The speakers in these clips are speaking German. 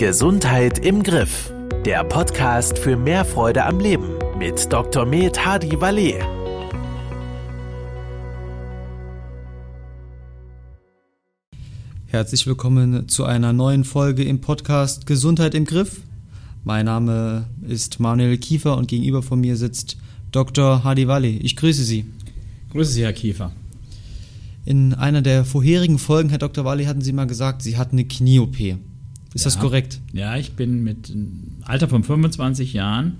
Gesundheit im Griff. Der Podcast für mehr Freude am Leben mit Dr. Med Hadi Valet. Herzlich willkommen zu einer neuen Folge im Podcast Gesundheit im Griff. Mein Name ist Manuel Kiefer und gegenüber von mir sitzt Dr. Hadi Valet. Ich grüße Sie. Grüße Sie, Herr Kiefer. In einer der vorherigen Folgen, Herr Dr. Valet, hatten Sie mal gesagt, Sie hatten eine Knie-OP. Ist ja. das korrekt? Ja, ich bin mit einem Alter von 25 Jahren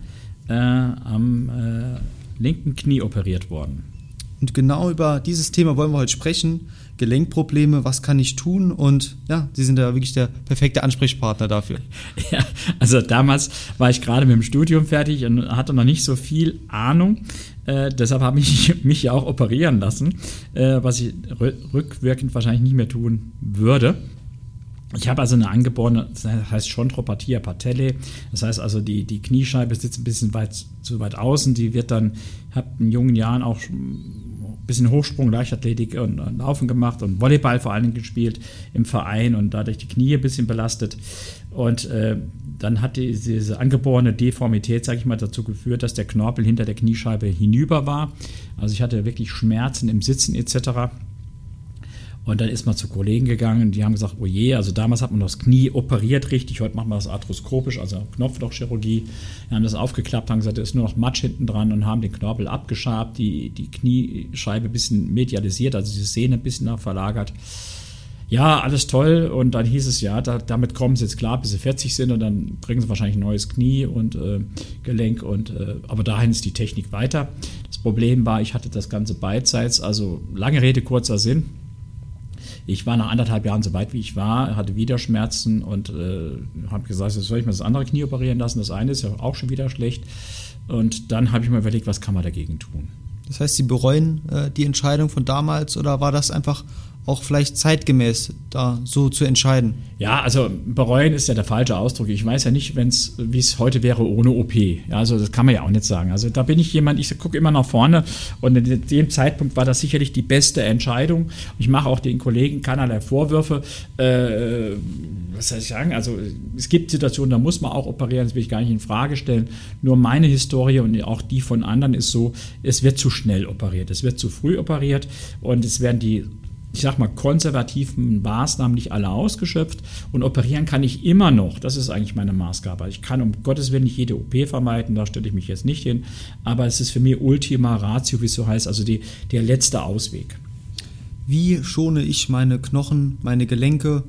äh, am äh, linken Knie operiert worden. Und genau über dieses Thema wollen wir heute sprechen. Gelenkprobleme, was kann ich tun? Und ja, Sie sind ja wirklich der perfekte Ansprechpartner dafür. Ja, also damals war ich gerade mit dem Studium fertig und hatte noch nicht so viel Ahnung. Äh, deshalb habe ich mich ja auch operieren lassen, äh, was ich rückwirkend wahrscheinlich nicht mehr tun würde. Ich habe also eine angeborene, das heißt Chondropathia patellae. Das heißt also, die, die Kniescheibe sitzt ein bisschen weit, zu weit außen. Die wird dann, ich habe in jungen Jahren auch ein bisschen Hochsprung, Leichtathletik und, und Laufen gemacht und Volleyball vor allen Dingen gespielt im Verein und dadurch die Knie ein bisschen belastet. Und äh, dann hat die, diese angeborene Deformität, sage ich mal, dazu geführt, dass der Knorpel hinter der Kniescheibe hinüber war. Also ich hatte wirklich Schmerzen im Sitzen etc. Und dann ist man zu Kollegen gegangen und die haben gesagt, oh je, also damals hat man das Knie operiert richtig, heute machen wir das arthroskopisch, also Knopflochchirurgie. Wir haben das aufgeklappt, haben gesagt, da ist nur noch Matsch hinten dran und haben den Knorpel abgeschabt, die, die Kniescheibe ein bisschen medialisiert, also die Sehne ein bisschen verlagert. Ja, alles toll. Und dann hieß es ja, da, damit kommen sie jetzt klar, bis sie 40 sind und dann bringen sie wahrscheinlich ein neues Knie und äh, Gelenk. Und, äh, aber dahin ist die Technik weiter. Das Problem war, ich hatte das Ganze beidseits, also lange Rede, kurzer Sinn ich war nach anderthalb Jahren so weit, wie ich war, hatte wieder Schmerzen und äh, habe gesagt, jetzt soll ich mir das andere Knie operieren lassen. Das eine ist ja auch schon wieder schlecht. Und dann habe ich mir überlegt, was kann man dagegen tun. Das heißt, Sie bereuen äh, die Entscheidung von damals oder war das einfach auch vielleicht zeitgemäß da so zu entscheiden? Ja, also bereuen ist ja der falsche Ausdruck. Ich weiß ja nicht, wie es heute wäre ohne OP. Ja, also das kann man ja auch nicht sagen. Also da bin ich jemand, ich gucke immer nach vorne und in dem Zeitpunkt war das sicherlich die beste Entscheidung. Ich mache auch den Kollegen keinerlei Vorwürfe. Äh, was soll ich sagen? Also es gibt Situationen, da muss man auch operieren, das will ich gar nicht in Frage stellen. Nur meine Historie und auch die von anderen ist so, es wird zu schnell operiert, es wird zu früh operiert und es werden die ich sag mal, konservativen Maßnahmen nicht alle ausgeschöpft und operieren kann ich immer noch. Das ist eigentlich meine Maßgabe. Ich kann um Gottes Willen nicht jede OP vermeiden, da stelle ich mich jetzt nicht hin, aber es ist für mich Ultima Ratio, wie es so heißt, also die, der letzte Ausweg. Wie schone ich meine Knochen, meine Gelenke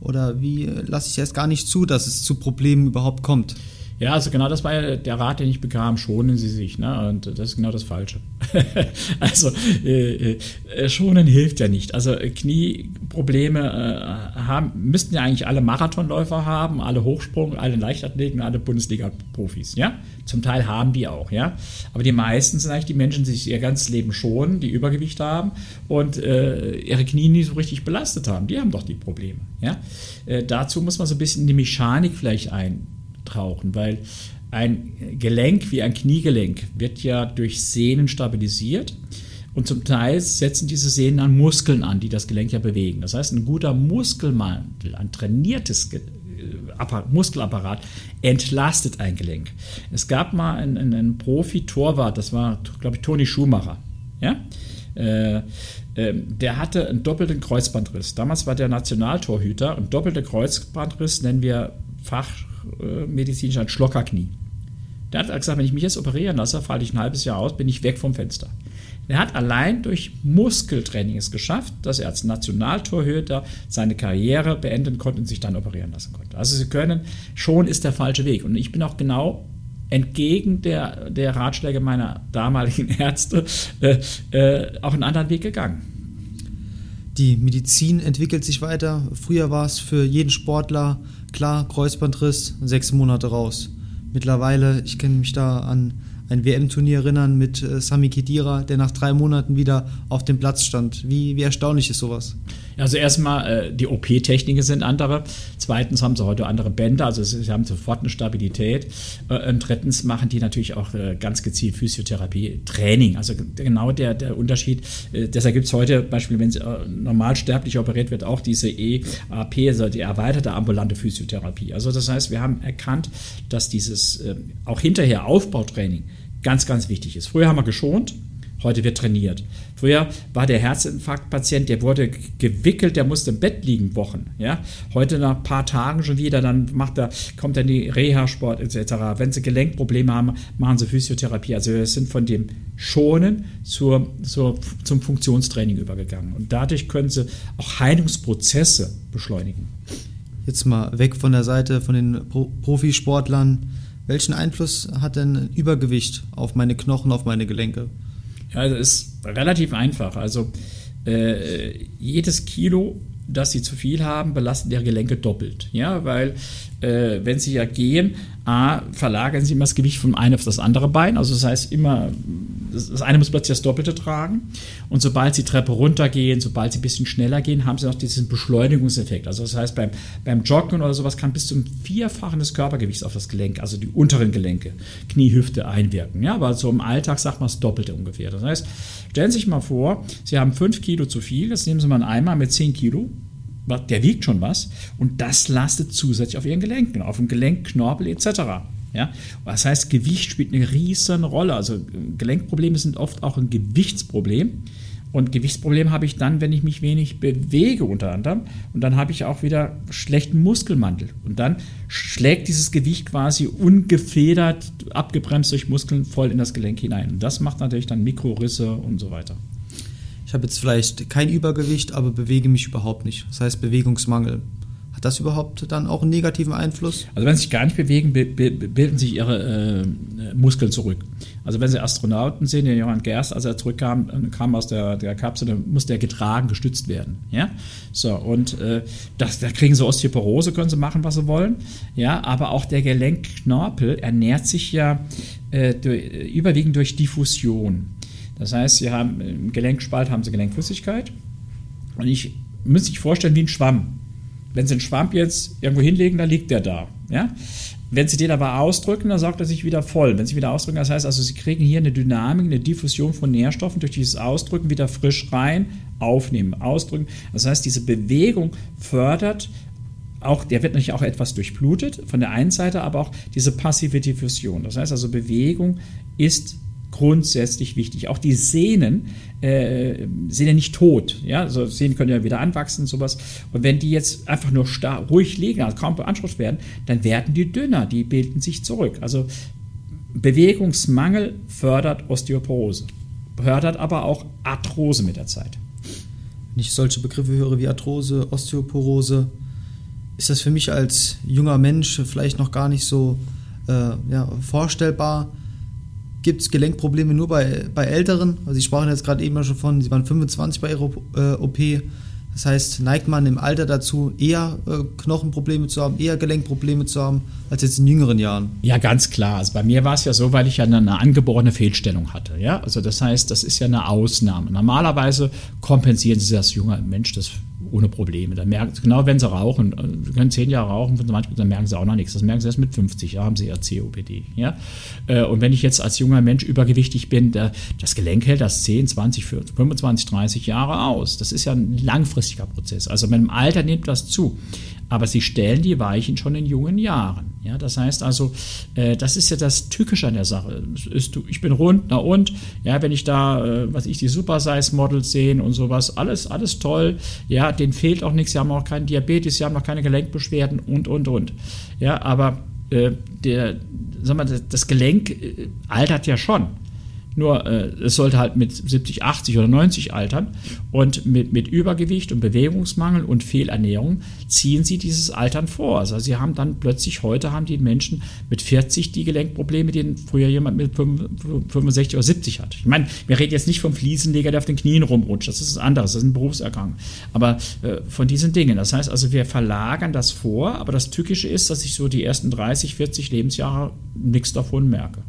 oder wie lasse ich es gar nicht zu, dass es zu Problemen überhaupt kommt? Ja, also genau das war ja der Rat, den ich bekam. Schonen Sie sich, ne? Und das ist genau das Falsche. also äh, äh, schonen hilft ja nicht. Also äh, Knieprobleme äh, haben, müssten ja eigentlich alle Marathonläufer haben, alle Hochsprung, alle Leichtathleten, alle Bundesliga-Profis, ja? Zum Teil haben die auch, ja. Aber die meisten sind eigentlich die Menschen, die sich ihr ganzes Leben schonen, die Übergewicht haben und äh, ihre Knie nie so richtig belastet haben. Die haben doch die Probleme, ja. Äh, dazu muss man so ein bisschen in die Mechanik vielleicht ein tauchen, weil ein Gelenk wie ein Kniegelenk wird ja durch Sehnen stabilisiert. Und zum Teil setzen diese Sehnen an Muskeln an, die das Gelenk ja bewegen. Das heißt, ein guter Muskelmantel, ein trainiertes Muskelapparat entlastet ein Gelenk. Es gab mal einen, einen Profi-Torwart, das war, glaube ich, Toni Schumacher. Ja? Äh, äh, der hatte einen doppelten Kreuzbandriss. Damals war der Nationaltorhüter. Ein doppelter Kreuzbandriss nennen wir Fach, medizinisch ein Schlockerknie. Der hat gesagt, wenn ich mich jetzt operieren lasse, falle ich ein halbes Jahr aus, bin ich weg vom Fenster. Er hat allein durch Muskeltraining es geschafft, dass er als Nationaltorhüter seine Karriere beenden konnte und sich dann operieren lassen konnte. Also Sie können, schon ist der falsche Weg. Und ich bin auch genau entgegen der, der Ratschläge meiner damaligen Ärzte äh, äh, auch einen anderen Weg gegangen. Die Medizin entwickelt sich weiter. Früher war es für jeden Sportler klar, Kreuzbandriss, sechs Monate raus. Mittlerweile, ich kann mich da an ein WM-Turnier erinnern mit äh, Sami Khedira, der nach drei Monaten wieder auf dem Platz stand. Wie, wie erstaunlich ist sowas? Also erstmal, äh, die OP-Techniken sind andere. Zweitens haben sie heute andere Bänder, also sie haben sofort eine Stabilität. Äh, und drittens machen die natürlich auch äh, ganz gezielt Physiotherapie, Training. Also genau der, der Unterschied. Deshalb gibt es heute, Beispiel, wenn äh, normalsterblich operiert wird, auch diese EAP, also die erweiterte ambulante Physiotherapie. Also das heißt, wir haben erkannt, dass dieses äh, auch hinterher Aufbautraining ganz, ganz wichtig ist. Früher haben wir geschont, Heute wird trainiert. Früher war der Herzinfarktpatient, der wurde gewickelt, der musste im Bett liegen Wochen. Ja? Heute nach ein paar Tagen schon wieder, dann macht er, kommt dann die Reha-Sport etc. Wenn sie Gelenkprobleme haben, machen sie Physiotherapie. Also wir sind von dem Schonen zur, zur, zum Funktionstraining übergegangen. Und dadurch können sie auch Heilungsprozesse beschleunigen. Jetzt mal weg von der Seite von den Profisportlern. Welchen Einfluss hat denn Übergewicht auf meine Knochen, auf meine Gelenke? Das ist relativ einfach. Also äh, jedes Kilo, das sie zu viel haben, belastet ihre Gelenke doppelt. Ja, weil äh, wenn sie ja gehen, A, verlagern sie immer das Gewicht vom einen auf das andere Bein. Also das heißt immer, das eine muss plötzlich das Doppelte tragen. Und sobald sie Treppe runtergehen, sobald sie ein bisschen schneller gehen, haben sie noch diesen Beschleunigungseffekt. Also das heißt, beim, beim Joggen oder sowas kann bis zum Vierfachen des Körpergewichts auf das Gelenk, also die unteren Gelenke, Knie, Hüfte einwirken. Ja, aber so im Alltag sagt man das Doppelte ungefähr. Das heißt, stellen Sie sich mal vor, Sie haben 5 Kilo zu viel, das nehmen Sie mal einmal mit 10 Kilo der wiegt schon was und das lastet zusätzlich auf ihren Gelenken, auf dem Gelenkknorpel etc. Ja? Das heißt, Gewicht spielt eine riesen Rolle. Also Gelenkprobleme sind oft auch ein Gewichtsproblem. Und Gewichtsproblem habe ich dann, wenn ich mich wenig bewege unter anderem. Und dann habe ich auch wieder schlechten Muskelmantel. Und dann schlägt dieses Gewicht quasi ungefedert, abgebremst durch Muskeln voll in das Gelenk hinein. Und das macht natürlich dann Mikrorisse und so weiter ich habe jetzt vielleicht kein Übergewicht, aber bewege mich überhaupt nicht. Das heißt Bewegungsmangel. Hat das überhaupt dann auch einen negativen Einfluss? Also wenn sie sich gar nicht bewegen, bilden sich ihre äh, Muskeln zurück. Also wenn Sie Astronauten sehen, den Johann Gerst, als er zurückkam, äh, kam aus der, der Kapsel, dann musste er getragen, gestützt werden. Ja? So, und äh, das, da kriegen sie Osteoporose, können sie machen, was sie wollen. Ja, aber auch der Gelenkknorpel ernährt sich ja äh, durch, überwiegend durch Diffusion. Das heißt, Sie haben im Gelenkspalt haben Sie Gelenkflüssigkeit und ich müsste sich vorstellen wie ein Schwamm. Wenn Sie einen Schwamm jetzt irgendwo hinlegen, dann liegt der da. Ja? Wenn Sie den aber ausdrücken, dann saugt er sich wieder voll. Wenn Sie wieder ausdrücken, das heißt also, Sie kriegen hier eine Dynamik, eine Diffusion von Nährstoffen durch dieses Ausdrücken wieder frisch rein, aufnehmen, ausdrücken. Das heißt, diese Bewegung fördert auch, der wird natürlich auch etwas durchblutet von der einen Seite, aber auch diese passive Diffusion. Das heißt also, Bewegung ist grundsätzlich wichtig. Auch die Sehnen äh, sind ja nicht tot. Ja? Also Sehnen können ja wieder anwachsen und sowas. Und wenn die jetzt einfach nur starr, ruhig liegen, also kaum beansprucht werden, dann werden die dünner, die bilden sich zurück. Also Bewegungsmangel fördert Osteoporose, fördert aber auch Arthrose mit der Zeit. Wenn ich solche Begriffe höre wie Arthrose, Osteoporose, ist das für mich als junger Mensch vielleicht noch gar nicht so äh, ja, vorstellbar gibt es Gelenkprobleme nur bei, bei Älteren. Also Sie sprachen jetzt gerade eben schon von, Sie waren 25 bei Ihrer äh, OP. Das heißt, neigt man im Alter dazu, eher äh, Knochenprobleme zu haben, eher Gelenkprobleme zu haben, als jetzt in jüngeren Jahren? Ja, ganz klar. Also bei mir war es ja so, weil ich ja eine, eine angeborene Fehlstellung hatte. Ja? Also das heißt, das ist ja eine Ausnahme. Normalerweise kompensieren Sie das junger Mensch das ohne Probleme. Dann merken, genau wenn sie rauchen, äh, sie können zehn Jahre rauchen, dann merken sie auch noch nichts. Das merken sie erst mit 50, da haben sie ja COPD. Ja? Äh, und wenn ich jetzt als junger Mensch übergewichtig bin, das Gelenk hält das 10, 20, 25, 30 Jahre aus. Das ist ja ein langfristiger Prozess. Also mit dem Alter nimmt das zu aber sie stellen die Weichen schon in jungen Jahren. Ja, das heißt also, äh, das ist ja das Tückische an der Sache. Ist, ich bin rund, na und, ja, wenn ich da, äh, was ich, die Super-Size-Models sehen und sowas, alles, alles toll, ja, denen fehlt auch nichts, sie haben auch keinen Diabetes, sie haben noch keine Gelenkbeschwerden und, und, und. Ja, aber äh, der, sag mal, das Gelenk äh, altert ja schon. Nur äh, es sollte halt mit 70, 80 oder 90 altern. Und mit, mit Übergewicht und Bewegungsmangel und Fehlernährung ziehen sie dieses Altern vor. Also sie haben dann plötzlich, heute haben die Menschen mit 40 die Gelenkprobleme, die früher jemand mit 65 oder 70 hat. Ich meine, wir reden jetzt nicht vom Fliesenleger, der auf den Knien rumrutscht. Das ist anderes, das ist ein Berufsergang. Aber äh, von diesen Dingen. Das heißt also, wir verlagern das vor, aber das Tückische ist, dass ich so die ersten 30, 40 Lebensjahre nichts davon merke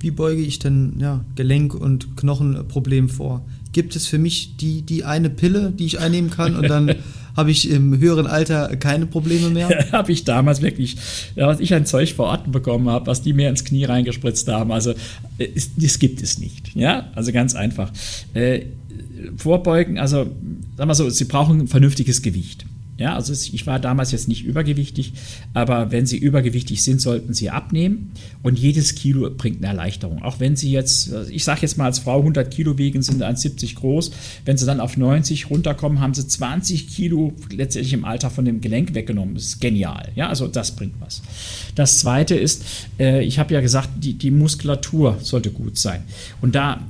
wie beuge ich denn ja, Gelenk- und Knochenproblem vor? gibt es für mich die, die eine Pille, die ich einnehmen kann und dann habe ich im höheren Alter keine Probleme mehr? habe ich damals wirklich, ja, was ich ein Zeug verorten bekommen habe, was die mir ins Knie reingespritzt haben. Also äh, das gibt es nicht. Ja, also ganz einfach. Äh, vorbeugen, also sagen wir so, sie brauchen ein vernünftiges Gewicht. Ja, also ich war damals jetzt nicht übergewichtig, aber wenn Sie übergewichtig sind, sollten Sie abnehmen und jedes Kilo bringt eine Erleichterung. Auch wenn Sie jetzt, ich sage jetzt mal als Frau 100 Kilo wiegen, sind 1,70 groß, wenn Sie dann auf 90 runterkommen, haben Sie 20 Kilo letztendlich im Alter von dem Gelenk weggenommen. Das ist genial. Ja, also das bringt was. Das Zweite ist, äh, ich habe ja gesagt, die, die Muskulatur sollte gut sein. Und da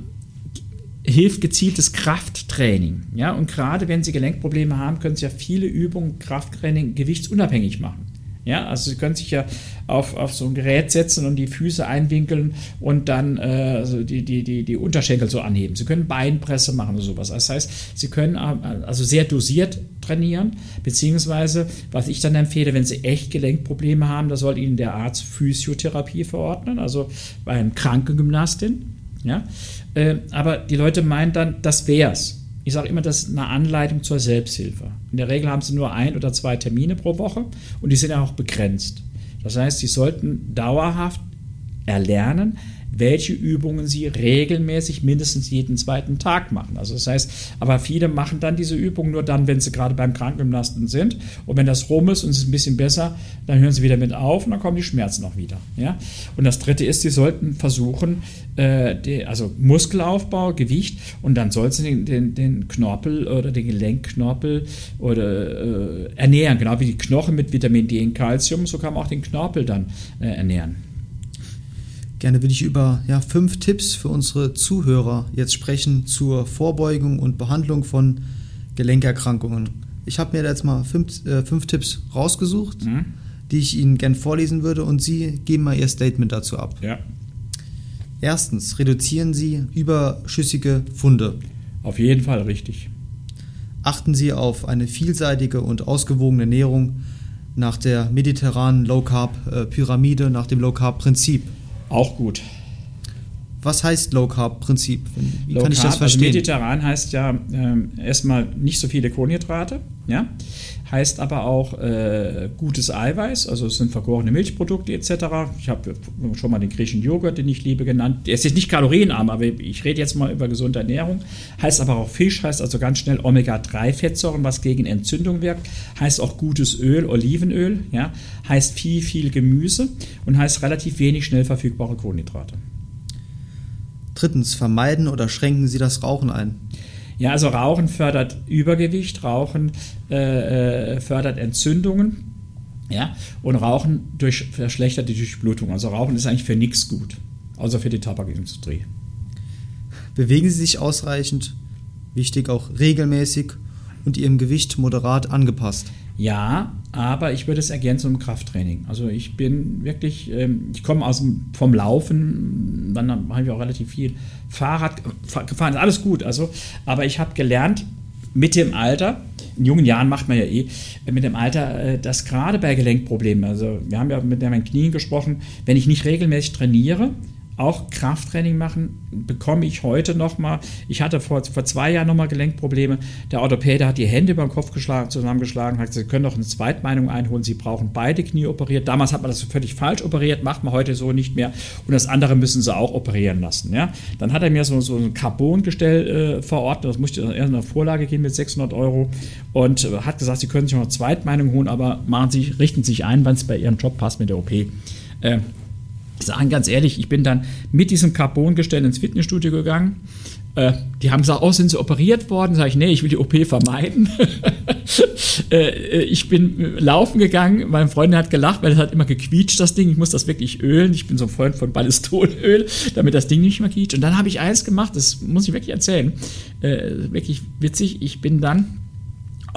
hilft gezieltes Krafttraining. Ja, und gerade wenn Sie Gelenkprobleme haben, können Sie ja viele Übungen, Krafttraining gewichtsunabhängig machen. Ja, also Sie können sich ja auf, auf so ein Gerät setzen und die Füße einwinkeln und dann äh, also die, die, die, die Unterschenkel so anheben. Sie können Beinpresse machen oder sowas. Das heißt, Sie können äh, also sehr dosiert trainieren, beziehungsweise, was ich dann empfehle, wenn Sie echt Gelenkprobleme haben, da soll Ihnen der Arzt Physiotherapie verordnen, also bei einem Krankengymnastin. Ja? Äh, aber die Leute meinen dann, das wär's. Ich sage immer, das ist eine Anleitung zur Selbsthilfe. In der Regel haben sie nur ein oder zwei Termine pro Woche und die sind ja auch begrenzt. Das heißt, sie sollten dauerhaft erlernen, welche Übungen sie regelmäßig mindestens jeden zweiten Tag machen. Also das heißt, aber viele machen dann diese Übungen nur dann, wenn sie gerade beim Krankengymnasten sind. Und wenn das rum ist und es ist ein bisschen besser, dann hören sie wieder mit auf und dann kommen die Schmerzen auch wieder. Ja? Und das dritte ist, sie sollten versuchen, äh, die, also Muskelaufbau, Gewicht und dann sollten sie den, den, den Knorpel oder den Gelenkknorpel oder äh, ernähren, genau wie die Knochen mit Vitamin D und Calcium, so kann man auch den Knorpel dann äh, ernähren. Gerne würde ich über ja, fünf Tipps für unsere Zuhörer jetzt sprechen zur Vorbeugung und Behandlung von Gelenkerkrankungen. Ich habe mir jetzt mal fünf, äh, fünf Tipps rausgesucht, mhm. die ich Ihnen gerne vorlesen würde und Sie geben mal Ihr Statement dazu ab. Ja. Erstens, reduzieren Sie überschüssige Funde. Auf jeden Fall richtig. Achten Sie auf eine vielseitige und ausgewogene Ernährung nach der mediterranen Low Carb äh, Pyramide, nach dem Low Carb Prinzip. Auch gut. Was heißt Low Carb Prinzip? Wie Low kann ich Carb, das also verstehen? Also mediterran heißt ja äh, erstmal nicht so viele Kohlenhydrate, ja, heißt aber auch äh, gutes Eiweiß, also es sind vergorene Milchprodukte etc. Ich habe schon mal den griechischen Joghurt, den ich liebe, genannt. Der ist jetzt nicht kalorienarm, aber ich rede jetzt mal über gesunde Ernährung. Heißt aber auch Fisch, heißt also ganz schnell Omega-3-Fettsäuren, was gegen Entzündung wirkt. Heißt auch gutes Öl, Olivenöl, ja. Heißt viel, viel Gemüse und heißt relativ wenig schnell verfügbare Kohlenhydrate. Drittens, vermeiden oder schränken Sie das Rauchen ein? Ja, also Rauchen fördert Übergewicht, Rauchen äh, äh, fördert Entzündungen. Ja, und Rauchen durch verschlechterte Durchblutung. Also Rauchen ist eigentlich für nichts gut, außer für die Tabakindustrie. Bewegen Sie sich ausreichend, wichtig auch regelmäßig und Ihrem Gewicht moderat angepasst. Ja, aber ich würde es ergänzen um Krafttraining. Also ich bin wirklich, ähm, ich komme aus dem, vom Laufen, dann habe ich auch relativ viel Fahrrad gefahren, alles gut. Also, aber ich habe gelernt mit dem Alter, in jungen Jahren macht man ja eh mit dem Alter, äh, dass gerade bei Gelenkproblemen, also wir haben ja mit meinen Knien gesprochen, wenn ich nicht regelmäßig trainiere, auch Krafttraining machen, bekomme ich heute nochmal. Ich hatte vor, vor zwei Jahren nochmal Gelenkprobleme. Der Orthopäde hat die Hände über den Kopf geschlagen, zusammengeschlagen, hat gesagt, Sie können doch eine Zweitmeinung einholen, Sie brauchen beide Knie operiert. Damals hat man das völlig falsch operiert, macht man heute so nicht mehr. Und das andere müssen Sie auch operieren lassen. Ja? Dann hat er mir so, so ein Carbon-Gestell äh, verordnet, das musste in eine Vorlage gehen mit 600 Euro und äh, hat gesagt, Sie können sich noch eine Zweitmeinung holen, aber machen Sie, richten Sie sich ein, wann es bei Ihrem Job passt mit der OP. Äh, sagen ganz ehrlich, ich bin dann mit diesem Carbon-Gestell ins Fitnessstudio gegangen. Äh, die haben gesagt, oh, sind sie operiert worden? Sag ich, nee, ich will die OP vermeiden. äh, äh ich bin laufen gegangen, meine Freundin hat gelacht, weil es hat immer gequietscht, das Ding. Ich muss das wirklich ölen. Ich bin so ein Freund von Ballistolöl, damit das Ding nicht mehr quietscht. Und dann habe ich eins gemacht, das muss ich wirklich erzählen. Äh, wirklich witzig. Ich bin dann,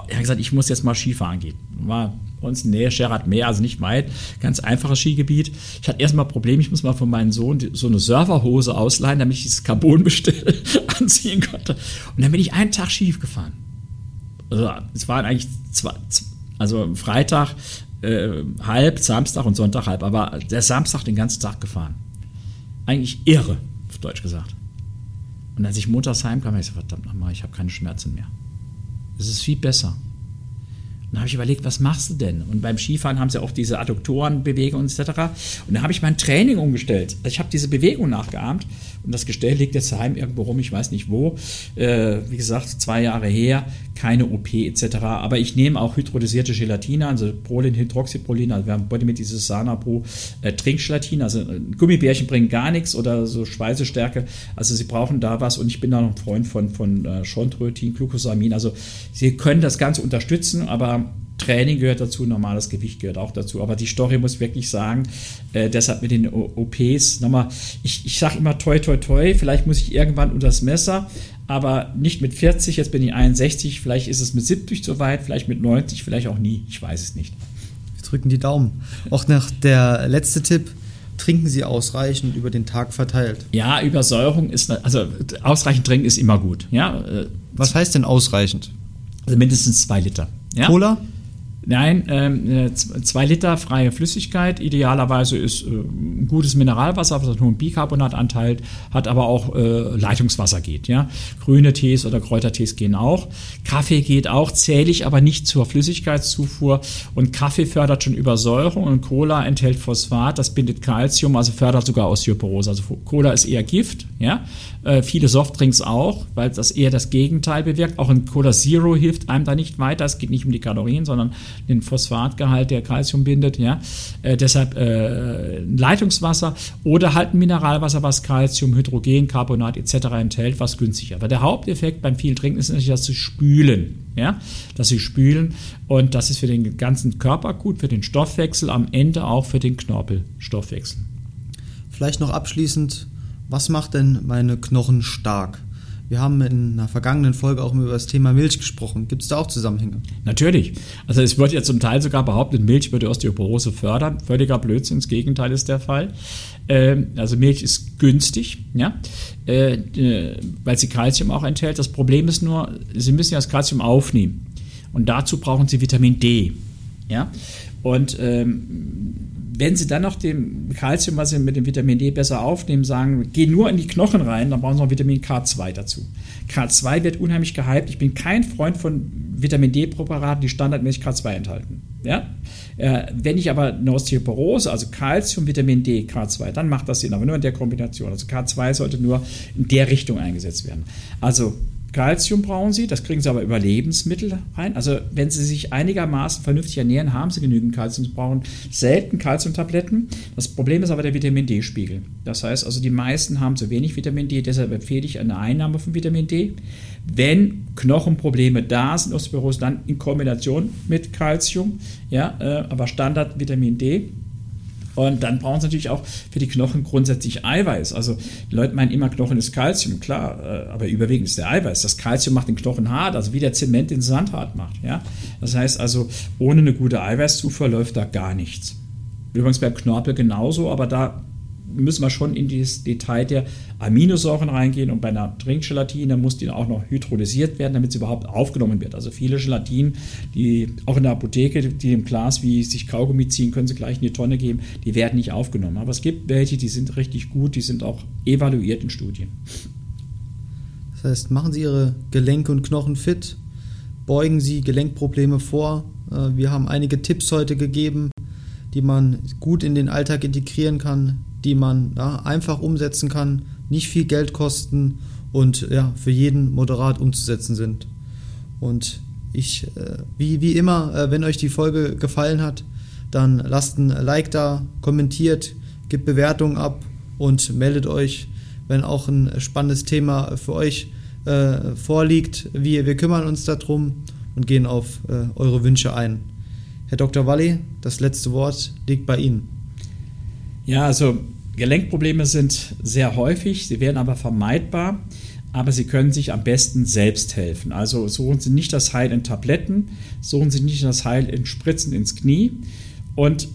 er hat gesagt, ich muss jetzt mal Skifahren gehen. War bei uns in der Nähe Gerard Meer, also nicht weit, ganz einfaches Skigebiet. Ich hatte erstmal Problem, ich muss mal von meinem Sohn so eine Surferhose ausleihen, damit ich dieses Carbon-Bestell anziehen konnte. Und dann bin ich einen Tag schief gefahren. Also es waren eigentlich zwei, also Freitag äh, halb, Samstag und Sonntag halb, aber der Samstag den ganzen Tag gefahren. Eigentlich irre, auf Deutsch gesagt. Und als ich montags heimkam, habe ich gesagt, verdammt nochmal, ich habe keine Schmerzen mehr. Es ist viel besser dann habe ich überlegt, was machst du denn? Und beim Skifahren haben sie auch diese Adduktorenbewegungen etc. Und dann habe ich mein Training umgestellt. Also ich habe diese Bewegung nachgeahmt und das Gestell liegt jetzt daheim irgendwo rum, ich weiß nicht wo. Äh, wie gesagt, zwei Jahre her, keine OP etc. Aber ich nehme auch hydrolysierte Gelatine, also Prolin, Hydroxyprolin, also wir haben heute mit dieses Sana Pro äh, Trinkgelatine. Also äh, Gummibärchen bringen gar nichts oder so Speisestärke. Also sie brauchen da was und ich bin da noch ein Freund von, von äh, Schondrötin, Glucosamin. Also sie können das Ganze unterstützen, aber Training gehört dazu, normales Gewicht gehört auch dazu. Aber die Story muss wirklich sagen, äh, deshalb mit den OPs, nochmal, ich, ich sage immer toi, toi, toi, vielleicht muss ich irgendwann unter das Messer, aber nicht mit 40, jetzt bin ich 61, vielleicht ist es mit 70 soweit, vielleicht mit 90, vielleicht auch nie, ich weiß es nicht. Wir drücken die Daumen. Auch nach der letzte Tipp, trinken Sie ausreichend über den Tag verteilt. Ja, Übersäuerung ist, also ausreichend trinken ist immer gut. Ja, Was heißt denn ausreichend? Also mindestens zwei Liter. Ja? Cola? Nein, ähm, äh, zwei Liter freie Flüssigkeit. Idealerweise ist äh, gutes Mineralwasser, was einen Bicarbonatanteil hat, aber auch äh, Leitungswasser geht. Ja? Grüne Tees oder Kräutertees gehen auch. Kaffee geht auch, zähle ich aber nicht zur Flüssigkeitszufuhr. Und Kaffee fördert schon Übersäuerung und Cola enthält Phosphat, das bindet Calcium, also fördert sogar Osteoporose. Also Cola ist eher Gift. Ja? Äh, viele Softdrinks auch, weil das eher das Gegenteil bewirkt. Auch ein Cola Zero hilft einem da nicht weiter. Es geht nicht um die Kalorien, sondern den Phosphatgehalt, der Calcium bindet. Ja? Äh, deshalb äh, Leitungswasser oder halt ein Mineralwasser, was Calcium, Hydrogen, Carbonat etc. enthält, was günstig. Aber der Haupteffekt beim vielen Trinken ist natürlich, dass sie spülen. Ja? Dass sie spülen und das ist für den ganzen Körper gut, für den Stoffwechsel, am Ende auch für den Knorpelstoffwechsel. Vielleicht noch abschließend, was macht denn meine Knochen stark? Wir haben in einer vergangenen Folge auch über das Thema Milch gesprochen. Gibt es da auch Zusammenhänge? Natürlich. Also es wird ja zum Teil sogar behauptet, Milch würde Osteoporose fördern. Völliger Blödsinn, das Gegenteil ist der Fall. Ähm, also Milch ist günstig, ja, äh, äh, weil sie Kalzium auch enthält. Das Problem ist nur, sie müssen ja das Kalzium aufnehmen. Und dazu brauchen sie Vitamin D. Ja? Und ähm, wenn sie dann noch dem Kalzium, was sie mit dem Vitamin D besser aufnehmen, sagen, geh nur in die Knochen rein, dann brauchen sie noch Vitamin K2 dazu. K2 wird unheimlich gehypt. Ich bin kein Freund von Vitamin D-Präparaten, die standardmäßig K2 enthalten. Ja? Äh, wenn ich aber eine Osteoporose, also Kalzium, Vitamin D, K2, dann macht das Sinn, aber nur in der Kombination. Also K2 sollte nur in der Richtung eingesetzt werden. Also Kalzium brauchen sie, das kriegen sie aber über Lebensmittel rein. Also wenn sie sich einigermaßen vernünftig ernähren, haben sie genügend Kalzium. Sie brauchen selten Kalziumtabletten. Das Problem ist aber der Vitamin D-Spiegel. Das heißt also, die meisten haben zu wenig Vitamin D, deshalb empfehle ich eine Einnahme von Vitamin D. Wenn Knochenprobleme da sind, Osteoporose, dann in Kombination mit Kalzium, ja, äh, aber Standard Vitamin D und dann brauchen sie natürlich auch für die Knochen grundsätzlich Eiweiß. Also die Leute meinen immer, Knochen ist Kalzium, klar, äh, aber überwiegend ist der Eiweiß. Das Kalzium macht den Knochen hart, also wie der Zement den Sand hart macht. Ja? Das heißt also, ohne eine gute Eiweißzufuhr läuft da gar nichts. Übrigens beim Knorpel genauso, aber da müssen wir schon in das Detail der Aminosäuren reingehen und bei einer Trinkgelatine muss die auch noch hydrolysiert werden, damit sie überhaupt aufgenommen wird. Also viele Gelatinen, die auch in der Apotheke, die im Glas wie sich Kaugummi ziehen, können sie gleich in die Tonne geben, die werden nicht aufgenommen. Aber es gibt welche, die sind richtig gut, die sind auch evaluiert in Studien. Das heißt, machen Sie Ihre Gelenke und Knochen fit, beugen Sie Gelenkprobleme vor. Äh, wir haben einige Tipps heute gegeben, die man gut in den Alltag integrieren kann, die man ja, einfach umsetzen kann, nicht viel Geld kosten und ja, für jeden moderat umzusetzen sind. Und ich, äh, wie, wie immer, äh, wenn euch die Folge gefallen hat, dann lasst ein Like da, kommentiert, gebt Bewertungen ab und meldet euch, wenn auch ein spannendes Thema für euch äh, vorliegt. Wir, wir kümmern uns darum und gehen auf äh, eure Wünsche ein. Herr Dr. Walli, das letzte Wort liegt bei Ihnen. Ja, also Gelenkprobleme sind sehr häufig, sie werden aber vermeidbar, aber sie können sich am besten selbst helfen. Also suchen Sie nicht das Heil in Tabletten, suchen Sie nicht das Heil in Spritzen ins Knie und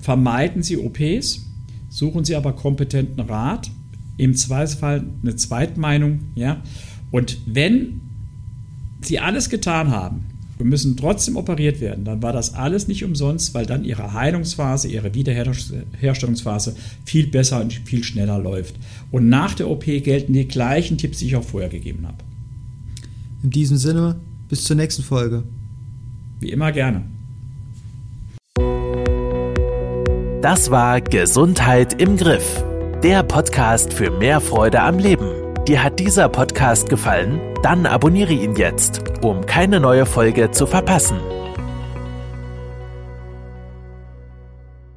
vermeiden Sie OPs, suchen Sie aber kompetenten Rat, im Zweifelsfall eine Zweitmeinung, ja. Und wenn Sie alles getan haben, und müssen trotzdem operiert werden, dann war das alles nicht umsonst, weil dann ihre Heilungsphase, ihre Wiederherstellungsphase viel besser und viel schneller läuft. Und nach der OP gelten die gleichen Tipps, die ich auch vorher gegeben habe. In diesem Sinne, bis zur nächsten Folge. Wie immer gerne. Das war Gesundheit im Griff, der Podcast für mehr Freude am Leben. Dir hat dieser Podcast gefallen? Dann abonniere ihn jetzt, um keine neue Folge zu verpassen.